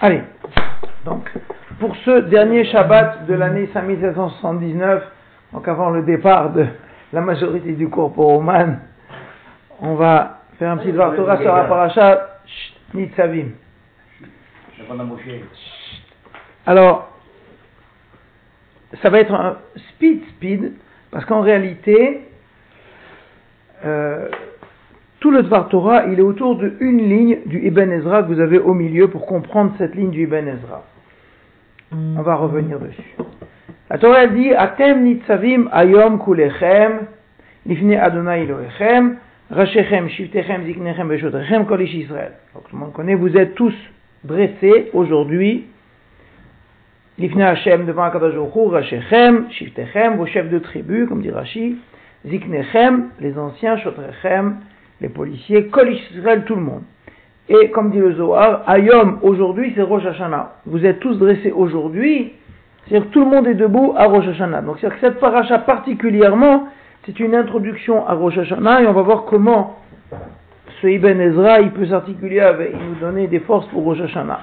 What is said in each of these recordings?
Allez, donc, pour ce dernier Shabbat de l'année 5779, donc avant le départ de la majorité du cours pour Oman, on va faire un petit devoir Torah sur la paracha Nitzavim. Alors, ça va être un speed speed, parce qu'en réalité, euh, tout le Dvar Torah, il est autour de une ligne du Ibn Ezra que vous avez au milieu pour comprendre cette ligne du Ibn Ezra. On va revenir dessus. La Torah dit Atem nitzavim ayom kulechem lifne Adonai Elohechem rachechem shiftechem ziknechem beshotechem kol Israël. Donc tout le monde connaît, vous êtes tous dressés aujourd'hui lifne Hashem devant Akadosh rachechem shiftechem vos chefs de tribu comme dit Rashi ziknechem les anciens shotrechem les policiers, Kol Israël, tout le monde. Et comme dit le Zohar, Ayom, aujourd'hui, c'est Rosh Hashanah. Vous êtes tous dressés aujourd'hui, c'est-à-dire tout le monde est debout à Rosh Hashanah. Donc c'est-à-dire que cette paracha particulièrement, c'est une introduction à Rosh Hashanah et on va voir comment ce Ibn Ezra, il peut s'articuler avec, il nous donner des forces pour Rosh Hashanah.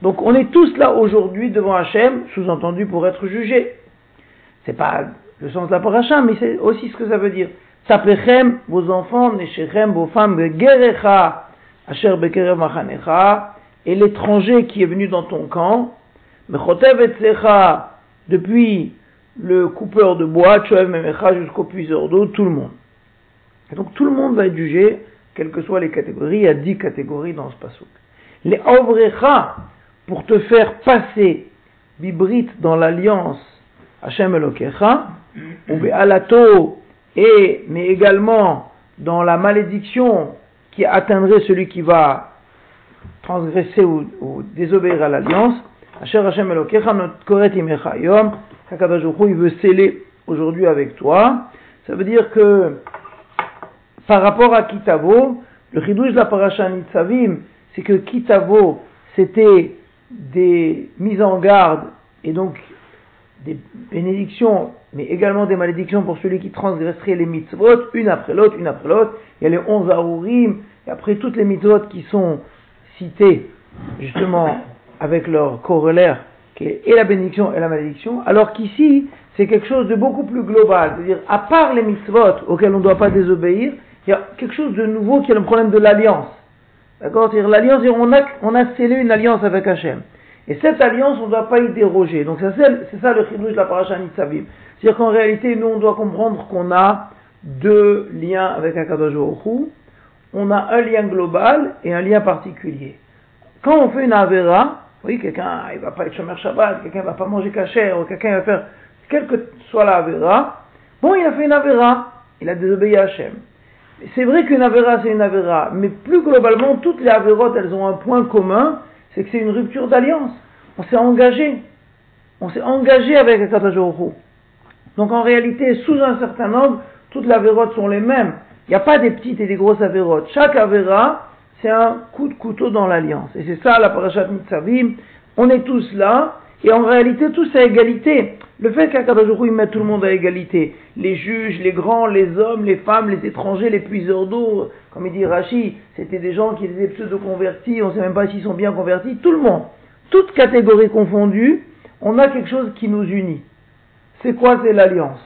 Donc on est tous là aujourd'hui devant Hachem, sous-entendu pour être jugés. C'est pas le sens de la paracha, mais c'est aussi ce que ça veut dire. Sapechem, vos enfants, Neshechem, vos femmes, Gerecha, Asher Bekerev Machanecha, et l'étranger qui est venu dans ton camp, Mechotev Etzecha, depuis le coupeur de bois, jusqu'au puiseur d'eau, tout le monde. Et donc tout le monde va être jugé, quelles que soient les catégories, il y a dix catégories dans ce pasouk. Les Ovrecha, pour te faire passer Bibrit dans l'alliance Hashem Elokecha, ou Be'alato, et, mais également dans la malédiction qui atteindrait celui qui va transgresser ou, désobéir à l'alliance, il veut sceller aujourd'hui avec toi. Ça veut dire que par rapport à Kitavo, le chidouche de la paracha Nitzavim, c'est que Kitavo, c'était des mises en garde et donc des bénédictions, mais également des malédictions pour celui qui transgresserait les mitzvot, une après l'autre, une après l'autre. Il y a les onze arurim, et après toutes les mitzvot qui sont citées, justement, avec leur corollaire, qui est et la bénédiction et la malédiction, alors qu'ici, c'est quelque chose de beaucoup plus global. C'est-à-dire, à part les mitzvot auxquels on ne doit pas désobéir, il y a quelque chose de nouveau qui est le problème de l'alliance. D'accord? C'est-à-dire, l'alliance, on a, on a scellé une alliance avec Hachem. Et cette alliance, on ne doit pas y déroger. Donc c'est ça le chidouche de la paracha Nitzavim. C'est-à-dire qu'en réalité, nous, on doit comprendre qu'on a deux liens avec Akadosh Baruch On a un lien global et un lien particulier. Quand on fait une avera, oui, quelqu'un, il va pas être chômeur Shabbat, quelqu'un va pas manger caché, ou quelqu'un va faire, quelle que soit la avera, bon, il a fait une avera, il a désobéi à Hachem. C'est vrai qu'une avera, c'est une avera, mais plus globalement, toutes les avérotes, elles ont un point commun, c'est que c'est une rupture d'alliance. On s'est engagé. On s'est engagé avec Akadosh Donc en réalité, sous un certain nombre, toutes les avérotes sont les mêmes. Il n'y a pas des petites et des grosses avérotes. Chaque avéra, c'est un coup de couteau dans l'alliance. Et c'est ça la parashat Mitzavim. On est tous là, et en réalité, tous à égalité. Le fait qu'Akadosh il met tout le monde à égalité, les juges, les grands, les hommes, les femmes, les étrangers, les puiseurs d'eau, comme il dit Rachi, c'était des gens qui étaient pseudo-convertis, on ne sait même pas s'ils sont bien convertis, tout le monde. Toutes catégories confondues, on a quelque chose qui nous unit. C'est quoi C'est l'alliance?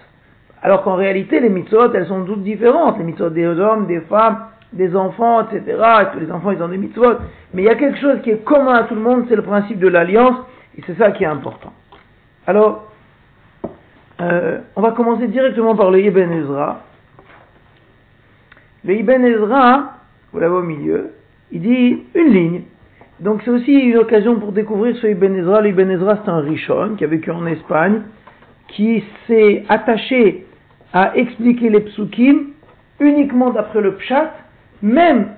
Alors qu'en réalité, les mitzvot, elles sont toutes différentes. Les mitzvot des hommes, des femmes, des enfants, etc. Et tous les enfants, ils ont des mitzvot. Mais il y a quelque chose qui est commun à tout le monde, c'est le principe de l'alliance. Et c'est ça qui est important. Alors, euh, on va commencer directement par le Ibn Ezra. Le Ibn Ezra, vous l'avez au milieu, il dit une ligne. Donc c'est aussi une occasion pour découvrir ce Ibn Ezra. Le Ibn Ezra, c'est un richon qui a vécu en Espagne, qui s'est attaché à expliquer les psukim uniquement d'après le pshat, même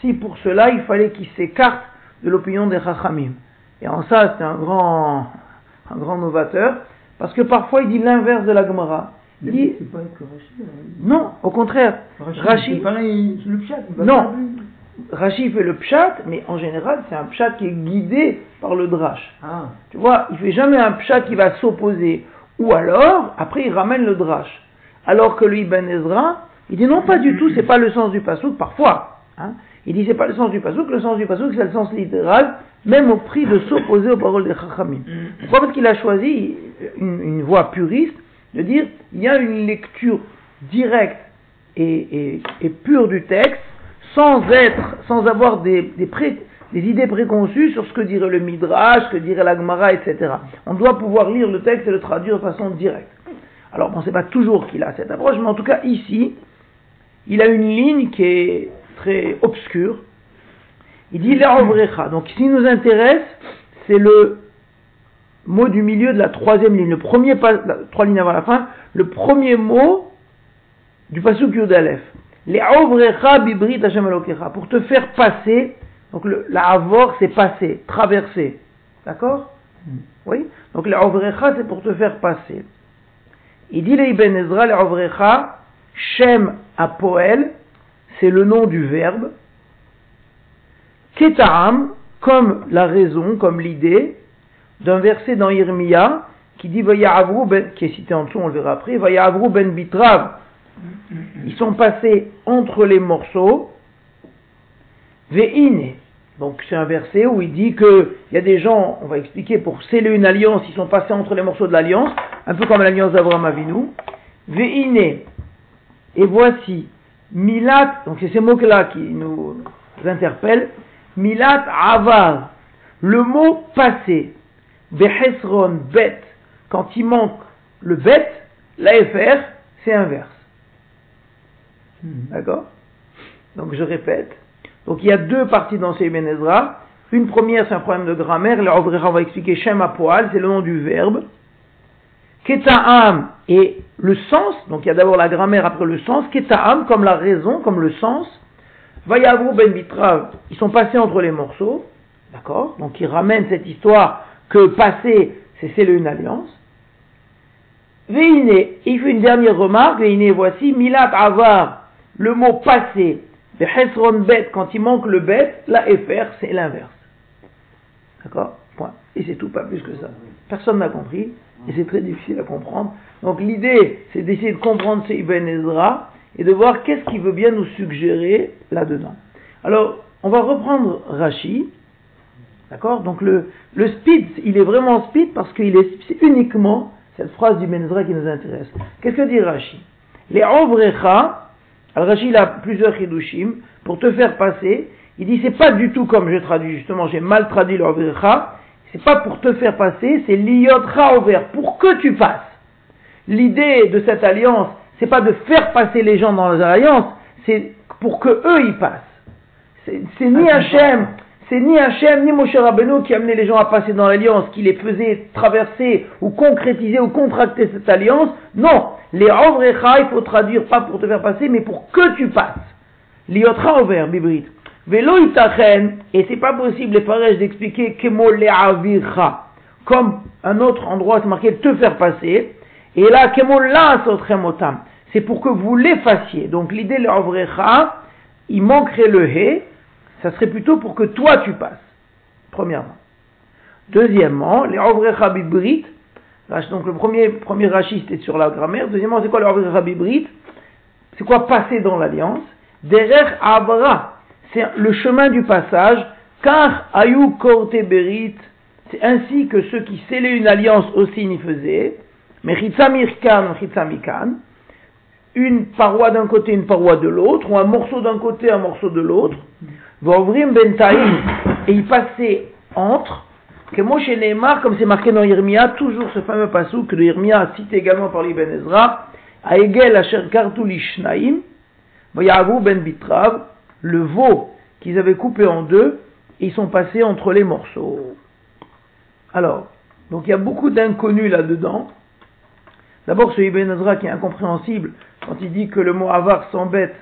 si pour cela il fallait qu'il s'écarte de l'opinion des Chachamim. Et en ça, c'est un grand, un grand novateur, parce que parfois il dit l'inverse de la Gemara. Il dit, pas hein. non, au contraire. Rashi, le pshat, non, Rashi fait le pshat, mais en général c'est un pshat qui est guidé par le drash. Ah. Tu vois, il fait jamais un pshat qui va s'opposer. Ou alors, après il ramène le drash. Alors que lui, Ben Ezra, il dit non pas du tout, c'est pas le sens du pasouk, parfois. Hein. Il dit c'est pas le sens du pasouk, le sens du pasouk c'est le sens littéral, même au prix de s'opposer aux paroles des chachamim. Pourquoi? Parce qu'il a choisi une, voie puriste de dire il y a une lecture directe et, et, pure du texte sans être, sans avoir des, des, idées préconçues sur ce que dirait le Midrash, ce que dirait la Gemara, etc. On doit pouvoir lire le texte et le traduire de façon directe. Alors bon, c'est pas toujours qu'il a cette approche, mais en tout cas ici, il a une ligne qui est très obscure. Il dit l'Aovrecha. Donc, ce qui nous intéresse, c'est le mot du milieu de la troisième ligne. Le premier pas, trois lignes avant la fin, le premier mot du pasuk Yud Aleph. L'Aovrecha bibrit Hashem Pour te faire passer, donc la avor, c'est passer, traverser. D'accord? Oui? Donc l'Aovrecha, c'est pour te faire passer. Il dit les Ibn Ezra, l'Aovrecha, Shem Apoel, c'est le nom du verbe. Keta'am, comme la raison, comme l'idée, d'un verset dans Irmia qui dit ben, qui est cité en dessous, on le verra après, ben bitrav. Ils sont passés entre les morceaux. Ve'ine. Donc c'est un verset où il dit qu'il y a des gens, on va expliquer, pour sceller une alliance, ils sont passés entre les morceaux de l'alliance, un peu comme l'alliance d'Abraham Avinu. Ve'ine. Et voici, Milat, donc c'est ces mots-là qui nous interpellent, Milat Avar, le mot passé, Behesron Bet, quand il manque le Bet, l'AFR, c'est inverse. D'accord? Donc je répète. Donc il y a deux parties dans ces Ibn Une première, c'est un problème de grammaire. Là, on va expliquer Shem poil, c'est le nom du verbe. Keta'am et le sens, donc il y a d'abord la grammaire après le sens, Keta'am comme la raison, comme le sens, Vayavru ben Bitrav, ils sont passés entre les morceaux, d'accord? Donc il ramène cette histoire que passer, c'est sceller une alliance. Veine, il fait une dernière remarque, Veine, voici, Milat Avar, le mot passé, Hesron Bet, quand il manque le bet, la FR, c'est l'inverse. D'accord? Point. Et c'est tout, pas plus que ça. Personne n'a compris et c'est très difficile à comprendre. Donc l'idée, c'est d'essayer de comprendre ce Ibn Ezra et de voir qu'est-ce qu'il veut bien nous suggérer là-dedans. Alors, on va reprendre Rashi, d'accord Donc le, le speed, il est vraiment speed parce qu'il est, c'est uniquement cette phrase du Ezra qui nous intéresse. Qu'est-ce que dit Rashi? Les Ovrecha, alors Rashi il a plusieurs hidushim, pour te faire passer, il dit c'est pas du tout comme je traduis justement, j'ai mal traduit l'Ovrecha, c'est pas pour te faire passer, c'est l'iyotra ouvert, pour que tu passes. L'idée de cette alliance, c'est pas de faire passer les gens dans l'alliance, c'est pour que eux y passent. C'est ni Hachem, c'est ni Hachem ni Moshe Rabbeinu qui amenait les gens à passer dans l'alliance, qui les faisait traverser ou concrétiser ou contracter cette alliance. Non, les Ovrecha, il faut traduire pas pour te faire passer, mais pour que tu passes. L'iyotra ouvert, Bibrit. Velo itachen, et c'est pas possible, les pareils d'expliquer kemo le'avircha, comme un autre endroit, c'est marqué te faire passer, et là, kemo la sotremotam, c'est pour que vous l'effaciez. Donc l'idée le'avrecha, il manquerait le he, ça serait plutôt pour que toi tu passes, premièrement. Deuxièmement, le'avrecha bibrit, donc le premier, premier rachiste est sur la grammaire, deuxièmement, c'est quoi le'avrecha bibrit? C'est quoi passer dans l'alliance? Derech avra, c'est le chemin du passage, car Ayou Korte Berit, c'est ainsi que ceux qui scellaient une alliance aussi n'y faisaient, mais Chitzamirkan, Chitzamikan, une paroi d'un côté, une paroi de l'autre, ou un morceau d'un côté, un morceau de l'autre, et il passait entre, que Moshe Neymar, comme c'est marqué dans Irmia, toujours ce fameux passou que Irmia cité également par l'Ibn Ezra, a Egel Asher Kartuli Shnaim, Ben Bitrav, le veau qu'ils avaient coupé en deux, et ils sont passés entre les morceaux. Alors, donc il y a beaucoup d'inconnus là-dedans. D'abord, ce Ibn Azra qui est incompréhensible quand il dit que le mot avar sans bête,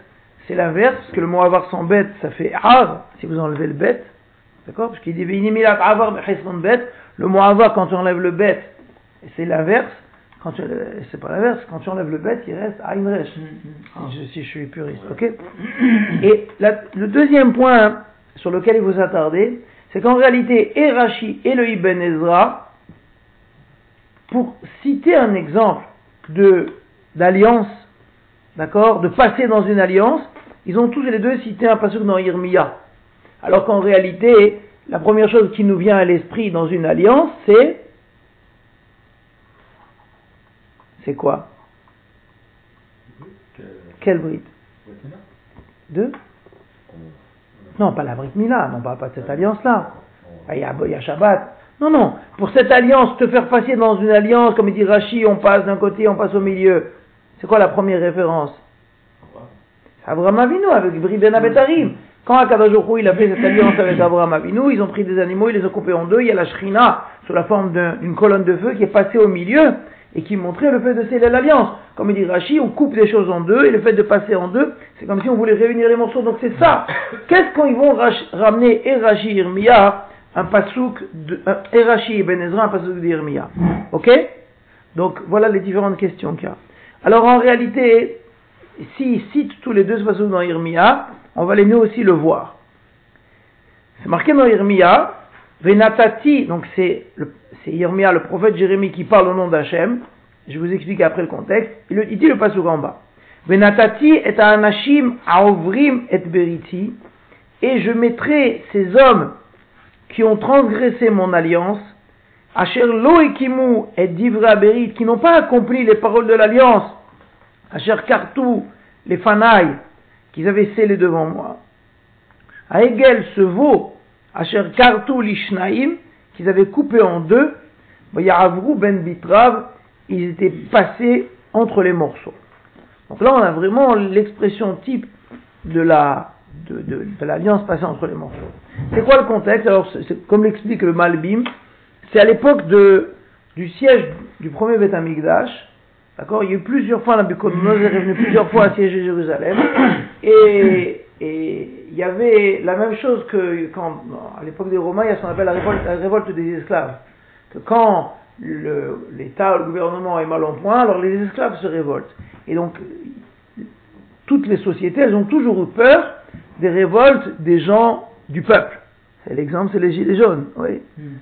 c'est l'inverse, parce que le mot avar sans bête, ça fait ar, si vous enlevez le bête. D'accord? Parce qu'il dit avar bête. Le mot avar, quand on enlève le bête, c'est l'inverse quand tu, c'est pas l'inverse, quand tu enlèves le bête, il reste Einresh, si, si je suis puriste, ok? Et le deuxième point sur lequel il faut s'attarder, c'est qu'en réalité, et Rashi et le Ibn Ezra, pour citer un exemple de, d'alliance, d'accord, de passer dans une alliance, ils ont tous les deux cité un passage dans Irmia. Alors qu'en réalité, la première chose qui nous vient à l'esprit dans une alliance, c'est. C'est quoi? Quelle bride? Deux Non, pas la bride Mila, non, pas, pas de cette alliance-là. Ah, il y, a, y a Shabbat. Non, non, pour cette alliance, te faire passer dans une alliance, comme dit Rashi, on passe d'un côté, on passe au milieu. C'est quoi la première référence? Abraham Avinu avec Bri Ben Abetarim. Quand Akadosh il a fait cette alliance avec Abraham Avinu, ils ont pris des animaux, ils les ont coupés en deux. Il y a la Shrina sous la forme d'une colonne de feu qui est passée au milieu et qui montrait le fait de sceller l'alliance. Comme il dit Rashi, on coupe des choses en deux et le fait de passer en deux, c'est comme si on voulait réunir les morceaux. Donc c'est ça. Qu'est-ce qu'ils vont ramener Erashi Irmia un pasouk de Ben Ezra, un pasouk d'Irmia. Ok? Donc voilà les différentes questions qu'il y a. Alors en réalité, s'ils citent tous les deux pasouks dans Irmia, on va les mieux aussi le voir. C'est marqué dans Irmia, Venatati, donc c'est Irmia, le prophète Jérémie qui parle au nom d'Hachem. Je vous explique après le contexte. Il, il dit le pasouk en bas. Venatati et anashim aovrim et beriti, et je mettrai ces hommes qui ont transgressé mon alliance, Asher Loekimu et Divra Berit, qui n'ont pas accompli les paroles de l'alliance, Asher Kartou, les Fanaï, qu'ils avaient scellés devant moi. À Hegel, ce veau, Asher Kartou l'Ishnaïm, qu'ils avaient coupé en deux, Yahavru ben Bitrav, ils étaient passés entre les morceaux. Donc là, on a vraiment l'expression type de la de, de, l'alliance passée entre les morceaux. C'est quoi le contexte? Alors, c'est, comme l'explique le Malbim, c'est à l'époque de, du siège du premier Beth Amikdash. D'accord? Il y a eu plusieurs fois, Nabucodonosor est revenu plusieurs fois à siéger Jérusalem. Et, et il y avait la même chose que quand, à l'époque des Romains, il y a ce qu'on appelle la révolte, la révolte des esclaves. Que quand l'État, le, le gouvernement est mal en point, alors les esclaves se révoltent. Et donc, toutes les sociétés, elles ont toujours eu peur des révoltes des gens du peuple. C'est l'exemple, c'est les gilets jaunes. Oui. Hmm.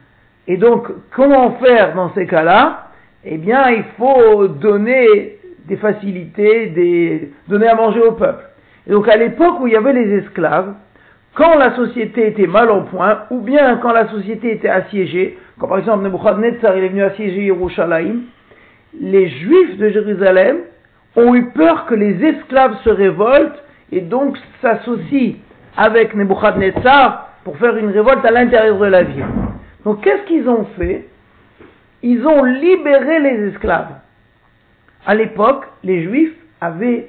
Et donc, comment faire dans ces cas-là? Eh bien, il faut donner des facilités, donner à manger au peuple. Et donc, à l'époque où il y avait les esclaves, quand la société était mal en point, ou bien quand la société était assiégée, comme par exemple Nebuchadnezzar il est venu assiéger Yerushalayim, les juifs de Jérusalem ont eu peur que les esclaves se révoltent et donc s'associe avec Nebuchadnezzar pour faire une révolte à l'intérieur de la ville. Donc qu'est-ce qu'ils ont fait? Ils ont libéré les esclaves. À l'époque, les juifs avaient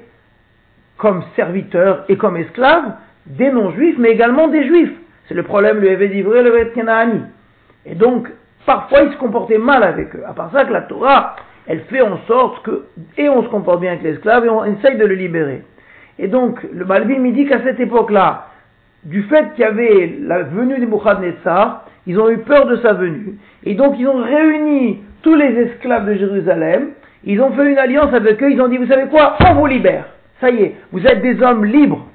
comme serviteurs et comme esclaves des non-juifs, mais également des juifs. C'est le problème, le Eved Ivré, le Kenaani. Et donc, parfois, ils se comportaient mal avec eux. À part ça que la Torah, elle fait en sorte que, et on se comporte bien avec l'esclave, et on essaye de le libérer. Et donc, le Malbim, il dit qu'à cette époque-là, du fait qu'il y avait la venue des Nebuchadnezzar, ils ont eu peur de sa venue. Et donc, ils ont réuni tous les esclaves de Jérusalem, ils ont fait une alliance avec eux, ils ont dit, vous savez quoi, on vous libère. Ça y est, vous êtes des hommes libres.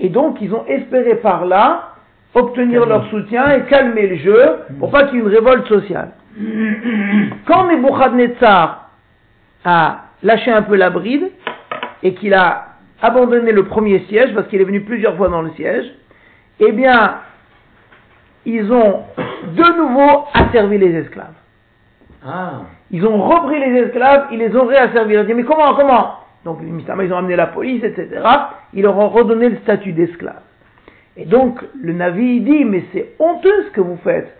Et donc, ils ont espéré par là obtenir leur soutien et calmer le jeu pour pas qu'il y ait une révolte sociale. Quand Nebuchadnezzar a lâché un peu la bride et qu'il a abandonné le premier siège, parce qu'il est venu plusieurs fois dans le siège, eh bien, ils ont de nouveau asservi les esclaves. Ah. Ils ont repris les esclaves, ils les ont réasservis. Ils ont dit, mais comment, comment? Donc, ils ont amené la police, etc. Ils leur ont redonné le statut d'esclave. Et donc, le Navi dit, mais c'est honteux ce que vous faites.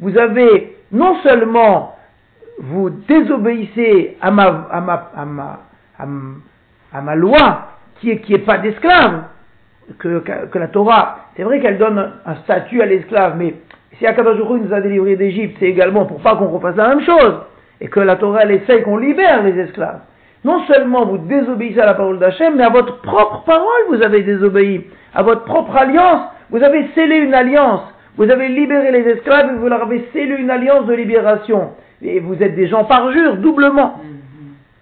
Vous avez, non seulement, vous désobéissez à ma, à ma, à ma, à ma loi, qui est, qui est pas d'esclave, que, que, la Torah, c'est vrai qu'elle donne un statut à l'esclave, mais si Akadosh nous a délivré d'Égypte, c'est également pour pas qu'on refasse la même chose, et que la Torah, elle essaye qu'on libère les esclaves. Non seulement vous désobéissez à la parole d'Hachem, mais à votre propre parole, vous avez désobéi. À votre propre alliance, vous avez scellé une alliance. Vous avez libéré les esclaves et vous leur avez scellé une alliance de libération. Et vous êtes des gens parjures, doublement.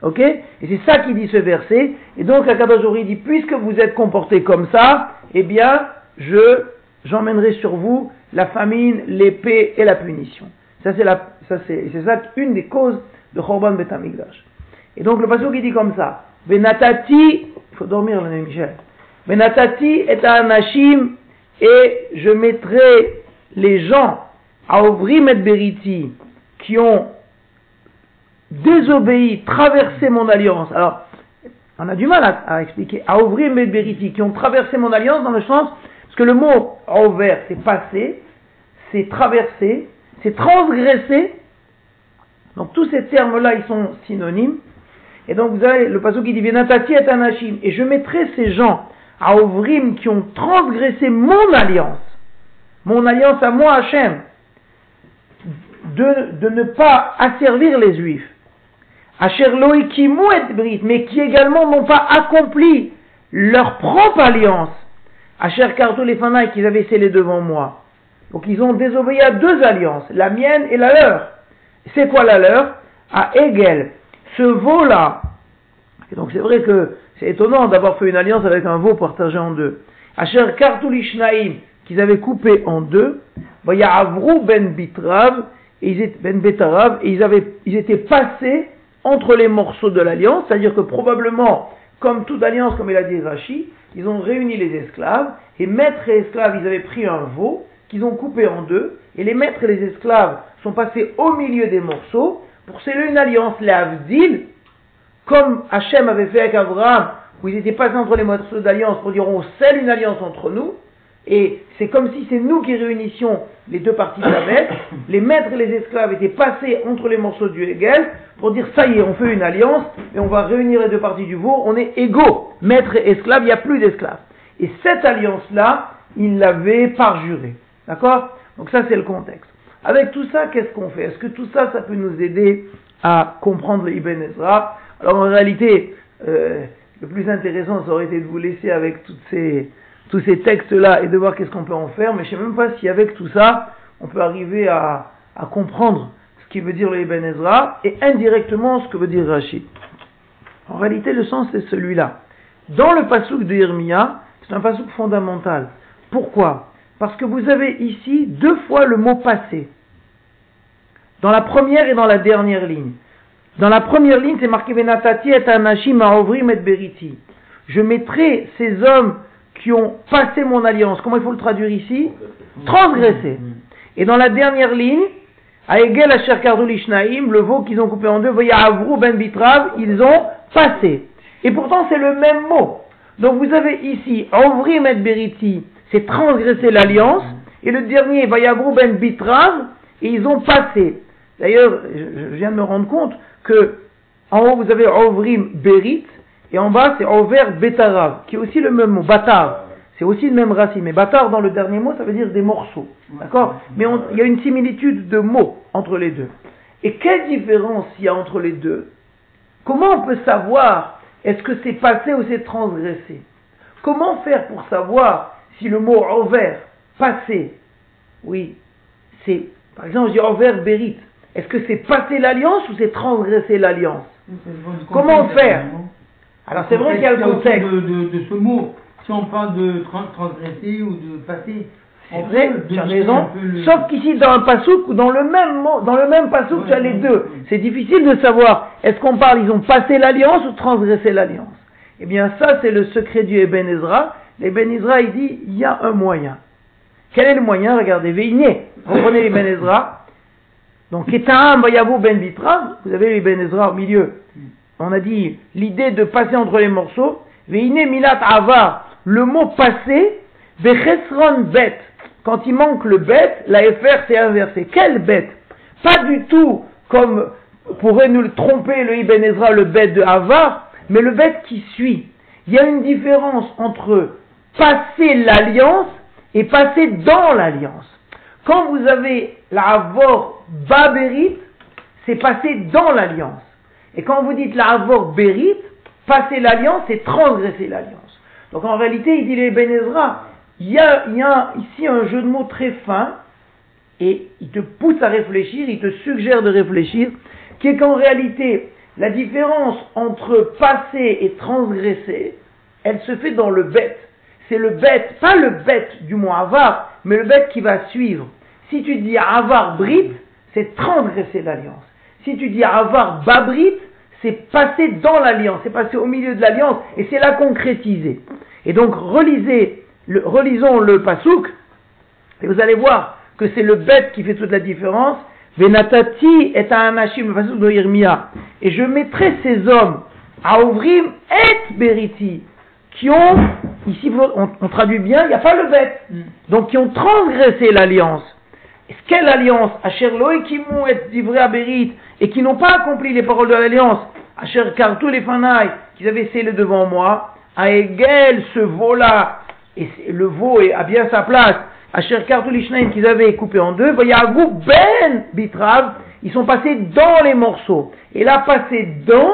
Ok? Et c'est ça qui dit ce verset. Et donc, Akadosh dit, puisque vous êtes comportés comme ça, eh bien, je, j'emmènerai sur vous la famine, l'épée et la punition. Ça, c'est ça, c'est, une des causes de Chorban Betamigdash. Et donc, le passage qui dit comme ça, Venatati, il faut dormir, le Michel. Menatati et anashim, et je mettrai les gens à ouvrir et beriti qui ont désobéi, traversé mon alliance. Alors, on a du mal à, expliquer. À ouvrir mes beriti qui ont traversé mon alliance dans le sens, que le mot ouvert, c'est passé, c'est traversé, c'est transgressé. Donc tous ces termes-là, ils sont synonymes. Et donc vous avez le passage qui dit Venatati et Anashim. Et je mettrai ces gens à Ovrim qui ont transgressé mon alliance, mon alliance à moi, Hachem, de, de ne pas asservir les Juifs. Asher Loikimu et Brit, mais qui également n'ont pas accompli leur propre alliance. Asher Kartou les qu'ils avaient scellé devant moi. Donc ils ont désobéi à deux alliances, la mienne et la leur. C'est quoi la leur? À Hegel, ce veau-là. Donc c'est vrai que c'est étonnant d'avoir fait une alliance avec un veau partagé en deux. Asher Kartulishnaim, qu'ils avaient coupé en deux. Avru ben Bitrav, et ben Betarav, et ils, avaient, ils étaient passés entre les morceaux de l'alliance, c'est-à-dire que probablement, comme toute alliance, comme il a dit Rashi, ils ont réuni les esclaves, et maîtres et esclaves, ils avaient pris un veau, qu'ils ont coupé en deux, et les maîtres et les esclaves sont passés au milieu des morceaux pour sceller une alliance, l'Avdil, comme Hachem avait fait avec Abraham, où ils étaient passés entre les morceaux d'alliance pour dire on scelle une alliance entre nous, et c'est comme si c'est nous qui réunissions les deux parties de la bête. Les maîtres et les esclaves étaient passés entre les morceaux du Hegel pour dire ça y est, on fait une alliance et on va réunir les deux parties du veau, on est égaux. Maître et esclave, il n'y a plus d'esclaves. Et cette alliance-là, il l'avait parjurée. D'accord? Donc ça, c'est le contexte. Avec tout ça, qu'est-ce qu'on fait? Est-ce que tout ça, ça peut nous aider à comprendre Ibn Ezra? Alors en réalité, euh, le plus intéressant, ça aurait été de vous laisser avec toutes ces, tous ces textes-là et de voir qu'est-ce qu'on peut en faire, mais je ne sais même pas si avec tout ça, on peut arriver à, comprendre ce qui veut dire le Ibn Ezra et indirectement ce que veut dire Rachid. En réalité, le sens c'est celui-là. Dans le pasouk de Irmia, c'est un pasouk fondamental. Pourquoi? Parce que vous avez ici deux fois le mot passé. Dans la première et dans la dernière ligne. Dans la première ligne, c'est marqué Venatati et Anashim et Beriti. Je mettrai ces hommes qui ont passé mon alliance. Comment il faut le traduire ici Transgressé. Et dans la dernière ligne, Aegel Asher Ishnaim, le veau qu'ils ont coupé en deux, voyez Avru Ben Bitrav, ils ont passé. Et pourtant, c'est le même mot. Donc vous avez ici Ovrim et Beriti, c'est transgresser l'alliance. Et le dernier, Vayabrou ben Bitrav, et ils ont passé. D'ailleurs, je viens de me rendre compte que en haut vous avez Ovrim Berit, et en bas c'est Over Betarav, qui est aussi le même mot, Batar. C'est aussi le même racine. Mais Batar dans le dernier mot, ça veut dire des morceaux. D'accord Mais il y a une similitude de mots entre les deux. Et quelle différence il y a entre les deux? Comment on peut savoir est-ce que c'est passé ou c'est transgressé? Comment faire pour savoir si le mot over, passé, oui, c'est, par exemple, je dis over bérit, est-ce que c'est passer l'alliance ou c'est transgresser l'alliance? Comment faire? Alors c'est vrai qu'il y a le contexte. De, de, ce mot, si on parle de transgresser ou de passer, c'est vrai, tu as raison. Sauf qu'ici, dans un dans le même mot, dans le même pasouk, tu as les deux. C'est difficile de savoir, est-ce qu'on parle, ils ont passé l'alliance ou transgressé l'alliance? Eh bien, ça, c'est le secret du Eben Ezra. L'Eben Ezra, il dit, il y a un moyen. Quel est le moyen? Regardez, Veiné. Reprenez l'Eben Ezra. Donc, Etaam Bayabou Ben Bitra, vous avez l'Eben Ezra au milieu. On a dit l'idée de passer entre les morceaux. Veiné Milat le mot passé, Bechesron Bet. Quand il manque le bet, la FR c'est inversé. Quelle bête Pas du tout comme pourrait nous le tromper le Ibn Ezra, le bet de Ava, mais le bet qui suit. Il y a une différence entre passer l'alliance et passer dans l'alliance. Quand vous avez la Havor Baberit, c'est passer dans l'alliance. Et quand vous dites la Havor Berit, passer l'alliance, c'est transgresser l'alliance. Donc en réalité, il dit les Benezra, il y, a, ici un jeu de mots très fin, et il te pousse à réfléchir, il te suggère de réfléchir, qui est qu'en réalité, la différence entre passer et transgresser, elle se fait dans le bête c'est le bête, pas le bête du mot avar, mais le bête qui va suivre. Si tu dis avar brit, c'est transgresser l'alliance. Si tu dis avar babrit, c'est passer dans l'alliance, c'est passer au milieu de l'alliance, et c'est la concrétiser. Et donc, relisez, le, relisons le pasouk, et vous allez voir que c'est le bête qui fait toute la différence. Venatati est un anashim, le de Irmia. Et je mettrai ces hommes à ouvrir et beriti, qui ont, ici on, traduit bien, il n'y a pas le bête, mm. donc qui ont transgressé l'alliance. Quelle alliance Asher qui m'ont livrés à Berit et qui n'ont pas accompli les paroles de l'alliance. Asher tous les fanaï qu'ils avaient scellé devant moi. À Egel, ce veau-là, et le veau a bien sa place. Asher tous les qu'ils avaient coupé en deux. Groupe Ben Bitrav, ils sont passés dans les morceaux. Et là, passer dans,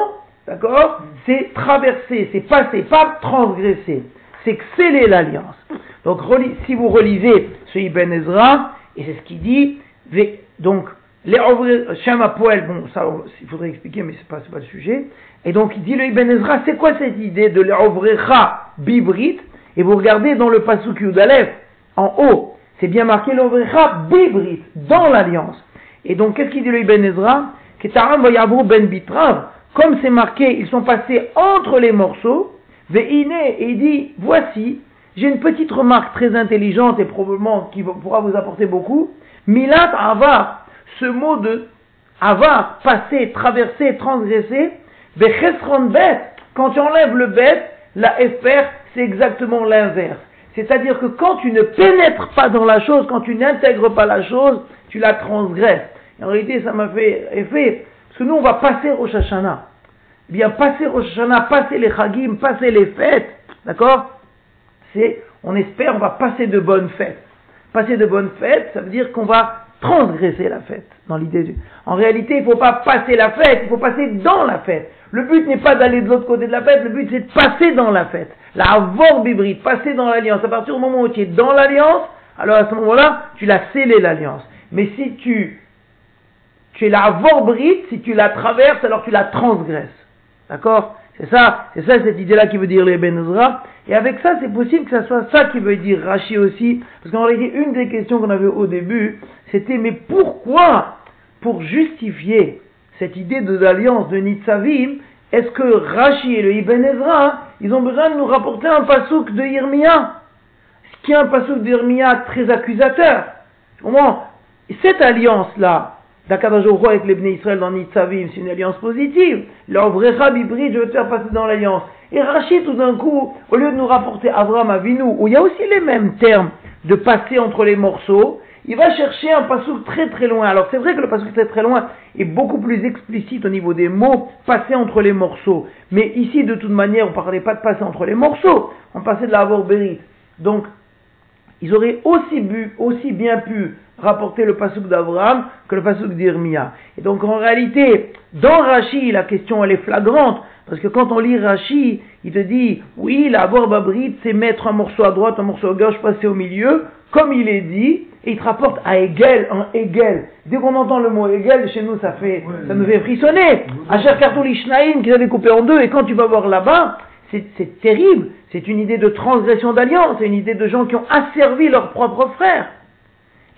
d'accord, c'est traverser, c'est passer, pas transgresser. C'est sceller l'alliance. Donc, si vous relisez ce Ibn Ezra, et c'est ce qu'il dit. Donc, les Shem Poel, bon, ça, il faudrait expliquer, mais c'est pas, pas le sujet. Et donc, il dit le Ibn Ezra, c'est quoi cette idée de l'Ovrecha Bibrit? Et vous regardez dans le Pasuk Yudalef, en haut, c'est bien marqué l'Ovrecha Bibrit, dans l'alliance. Et donc, qu'est-ce qu'il dit le Ibn Ezra? Ben Bitrav, comme c'est marqué, ils sont passés entre les morceaux, et il dit, voici, j'ai une petite remarque très intelligente et probablement qui pourra vous apporter beaucoup. Milat avar, ce mot de avar, passer, traverser, transgresser, bechesron bet, quand tu enlèves le bet, la fr, c'est exactement l'inverse. C'est-à-dire que quand tu ne pénètres pas dans la chose, quand tu n'intègres pas la chose, tu la transgresses. en réalité, ça m'a fait effet, parce que nous, on va passer au Shashana. Eh bien, passer au Shashana, passer les Chagim, passer les fêtes, d'accord? On espère, on va passer de bonnes fêtes. Passer de bonnes fêtes, ça veut dire qu'on va transgresser la fête, dans l'idée du... En réalité, il ne faut pas passer la fête, il faut passer dans la fête. Le but n'est pas d'aller de l'autre côté de la fête, le but c'est de passer dans la fête. La vorbibrite, passer dans l'alliance. À partir du moment où tu es dans l'alliance, alors à ce moment-là, tu l'as scellé l'alliance. Mais si tu, tu es la vorbrite, si tu la traverses, alors tu la transgresses. D'accord? C'est ça, c'est ça cette idée-là qui veut dire les Benozra. Et avec ça, c'est possible que ça soit ça qui veut dire Rachi aussi. Parce qu'en réalité, une des questions qu'on avait au début, c'était mais pourquoi, pour justifier cette idée de l'alliance de Nitzavim, est-ce que Rachi et le Ibn Ezra, ils ont besoin de nous rapporter un pasouk de Irmia Ce qui est un pasouk d'Irmia très accusateur. Comment Cette alliance-là, roi avec les Bnei Israël dans Nitzavim, c'est une alliance positive. L'Ovrecha Bibri, je veux te faire passer dans l'alliance. Et Rachid, tout d'un coup, au lieu de nous rapporter Avram Avinu, où il y a aussi les mêmes termes de passer entre les morceaux, il va chercher un passouk très très loin. Alors c'est vrai que le passouk très très loin est beaucoup plus explicite au niveau des mots, passer entre les morceaux. Mais ici, de toute manière, on ne parlait pas de passer entre les morceaux, on passait de la. Donc, ils auraient aussi, bu, aussi bien pu rapporter le pasouk d'Abraham que le pasouk d'Irmia. Et donc en réalité, dans Rashi, la question elle est flagrante, parce que quand on lit Rashi, il te dit, oui, la Babrit, c'est mettre un morceau à droite, un morceau à gauche, passer au milieu, comme il est dit, et il te rapporte à Hegel, un Hegel. Dès qu'on entend le mot Hegel, chez nous, ça fait, ça nous fait frissonner. Asher Kartouli Schnaim, qui avait coupé en deux, et quand tu vas voir là-bas, c'est terrible. C'est une idée de transgression d'alliance, c'est une idée de gens qui ont asservi leurs propres frères.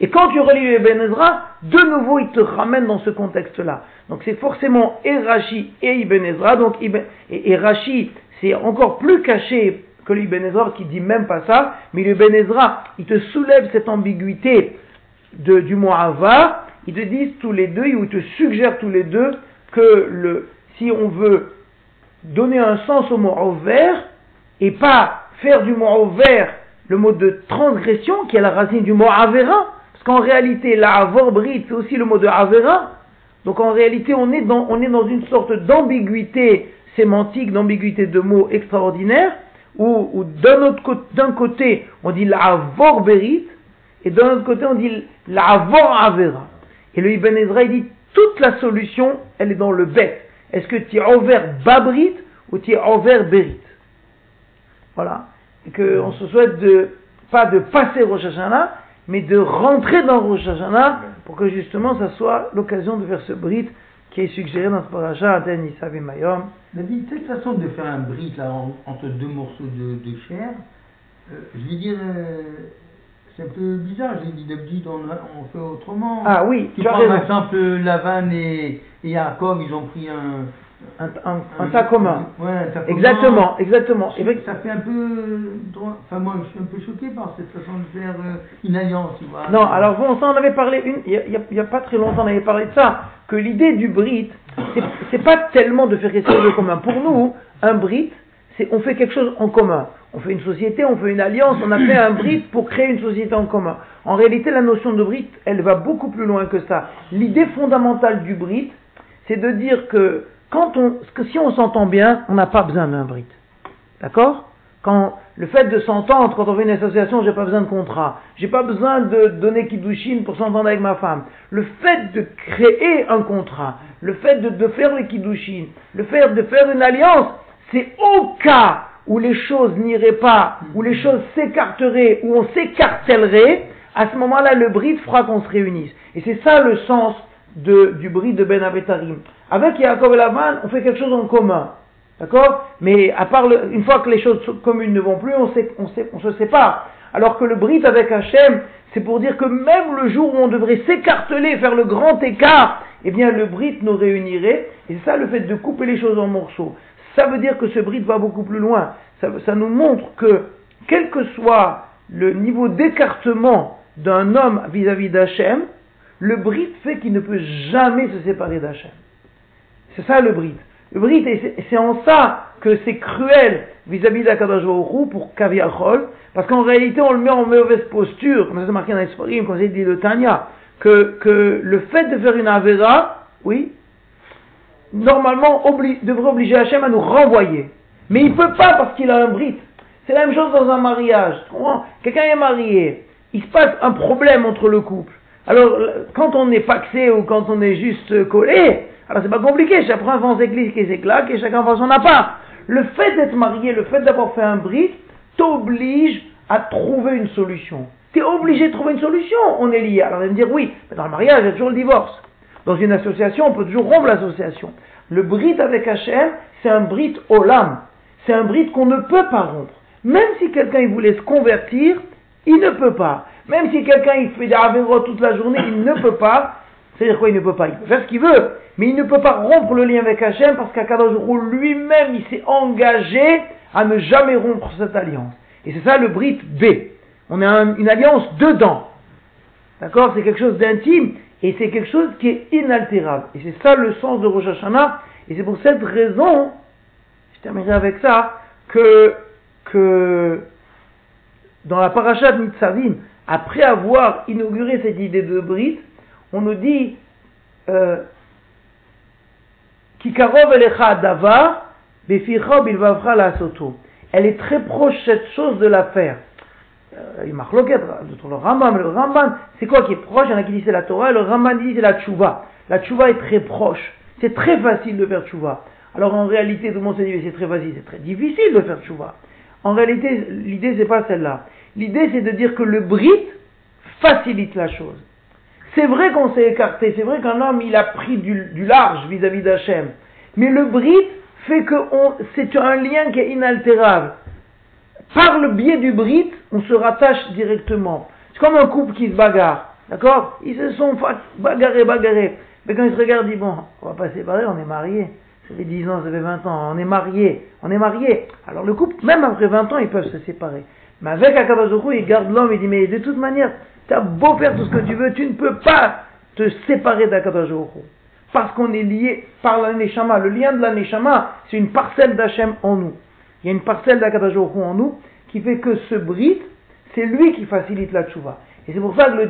Et quand tu relis Ibn Ezra, de nouveau, il te ramène dans ce contexte-là. Donc c'est forcément et Rashi et Ibn Ezra. Donc, et, c'est encore plus caché que l'Ibn Ezra qui dit même pas ça. Mais l'Ibn Ezra, il te soulève cette ambiguïté de, du mot Ava. Ils te disent tous les deux, ou ils te suggèrent tous les deux que si on veut donner un sens au mot vert et pas faire du mot vert le mot de transgression qui est la racine du mot avera, qu'en réalité, la brit c'est aussi le mot de avera. Donc en réalité, on est dans, on est dans une sorte d'ambiguïté sémantique, d'ambiguïté de mots extraordinaire, où, d'un côté, on dit la berit et d'un autre côté, on dit la avera. Et le Ibn Ezra, il dit, toute la solution, elle est dans le bet. Est-ce que tu es envers babrit ou tu es envers berit Voilà. Et qu'on se souhaite de, pas de passer Rosh Hashanah, mais de rentrer dans Rosh Hashanah pour que justement ça soit l'occasion de faire ce brit qui est suggéré dans ce paracha Aden Isav et Mayom. dit cette façon de faire un brit là, entre deux morceaux de, chair, euh, je vais dire, euh, c'est un peu bizarre. J'ai dit d'habitude on, on fait autrement. Ah oui, tu, tu as par exemple Lavan et, et Yaakov, ils ont pris un un, un, un tas commun. Ouais, un tas commun. Exactement, exactement. Et Ça fait un peu. Enfin, moi, je suis un peu choqué par cette façon de faire euh, une alliance, tu vois. Non, alors bon, ça on avait parlé, il n'y a, pas très longtemps on avait parlé de ça, que l'idée du Brit, c'est- c'est pas tellement de faire quelque chose de commun. Pour nous, un Brit, c'est on fait quelque chose en commun. On fait une société, on fait une alliance, on a fait un Brit pour créer une société en commun. En réalité, la notion de Brit, elle va beaucoup plus loin que ça. L'idée fondamentale du Brit, c'est de dire que quand on, que si on s'entend bien, on n'a pas besoin d'un Brit. D'accord? Quand le fait de s'entendre, quand on fait une association, j'ai pas besoin de contrat. J'ai pas besoin de donner kiddushin pour s'entendre avec ma femme. Le fait de créer un contrat, le fait de, faire les kiddushin, le fait de faire une alliance, c'est au cas où les choses n'iraient pas, où les choses s'écarteraient, où on s'écartellerait, à ce moment-là, le brit fera qu'on se réunisse. Et c'est ça le sens de- du brit de Ben Abetarim. Avec Yaakov et Lavan, on fait quelque chose en commun. D'accord? Mais à part le- une fois que les choses communes ne vont plus, on, sait- on, sait- on se sépare. Alors que le brit avec Hachem, c'est pour dire que même le jour où on devrait s'écarteler, faire le grand écart, eh bien le brit nous réunirait. Et c'est ça le fait de couper les choses en morceaux. Ça veut dire que ce brit va beaucoup plus loin. Ça, ça nous montre que, quel que soit le niveau d'écartement d'un homme vis-à-vis d'Hachem, le brit fait qu'il ne peut jamais se séparer d'Hachem. C'est ça le brit. Le brit, et c'est- en ça que c'est cruel vis-à-vis Hu pour Kaviachol, parce qu'en réalité on le met en mauvaise posture, comme ça c'est marqué dans l'Esparim, comme c'est dit de Tanya, que, que le fait de faire une Avera, oui, normalement devrait obliger Hachem à nous renvoyer. Mais il peut pas parce qu'il a un brit. C'est la même chose dans un mariage. Quelqu'un est marié, il se passe un problème entre le couple. Alors, quand on est paxé ou quand on est juste collé, alors c'est pas compliqué, chacun va ses clics et ses et chacun va son appart. Le fait d'être marié, le fait d'avoir fait un brit, t'oblige à trouver une solution. T'es obligé de trouver une solution, on est lié. Alors, vous allez me dire, oui, mais dans le mariage, il y a toujours le divorce. Dans une association, on peut toujours rompre l'association. Le brit avec Hachem, c'est un brit olam. C'est un brit qu'on ne peut pas rompre. Même si quelqu'un voulait se convertir, il ne peut pas. Même si quelqu'un il fait des avérots toute la journée, il ne peut pas. C'est-à-dire quoi, il ne peut pas? Il peut faire ce qu'il veut, mais il ne peut pas rompre le lien avec Hachem parce Hu lui-même, il s'est engagé à ne jamais rompre cette alliance. Et c'est ça le brit B. On a un- une alliance dedans. D'accord? C'est quelque chose d'intime et c'est quelque chose qui est inaltérable. Et c'est ça le sens de Rosh Hashanah. Et c'est pour cette raison, je terminerai avec ça, que, que dans la paracha de Nitzavim, après avoir inauguré cette idée de Brit, on nous dit euh, Kikarov elecha bilvavcha la soto. Elle est très proche cette chose de la faire. Euh, il marque le Rambam, le Ramban, c'est quoi qui est proche? Il y en a qui disent c'est la Torah, et le Ramban dit c'est la Tchouva. La Tchouva est très proche. C'est très facile de faire Tchouva. Alors en réalité, tout le monde se dit c'est très facile, c'est très difficile de faire Tchouva. En réalité, l'idée c'est pas celle-là. L'idée c'est de dire que le Brit facilite la chose. C'est vrai qu'on s'est écarté, c'est vrai qu'un homme il a pris du, large vis-à-vis d'Hachem. Mais le Brit fait que c'est un lien qui est inaltérable. Par le biais du Brit, on se rattache directement. C'est comme un couple qui se bagarre. D'accord? Ils se sont bagarrés, bagarrés. Mais quand ils se regardent, ils disent, bon, on va pas séparer, on est mariés. Ça fait 10 ans, ça fait 20 ans, on est mariés, on est mariés. Alors le couple, même après 20 ans, ils peuvent se séparer. Mais avec Akabazoku, il garde l'homme, il dit, mais de toute manière, tu as beau faire tout ce que tu veux, tu ne peux pas te séparer d'Akabazoku. Parce qu'on est lié par la Neshama. Le lien de la Neshama, c'est une parcelle d'Hachem en nous. Il y a une parcelle d'Akabazoku en nous qui fait que ce brit, c'est lui qui facilite la tchouva. Et c'est pour ça que le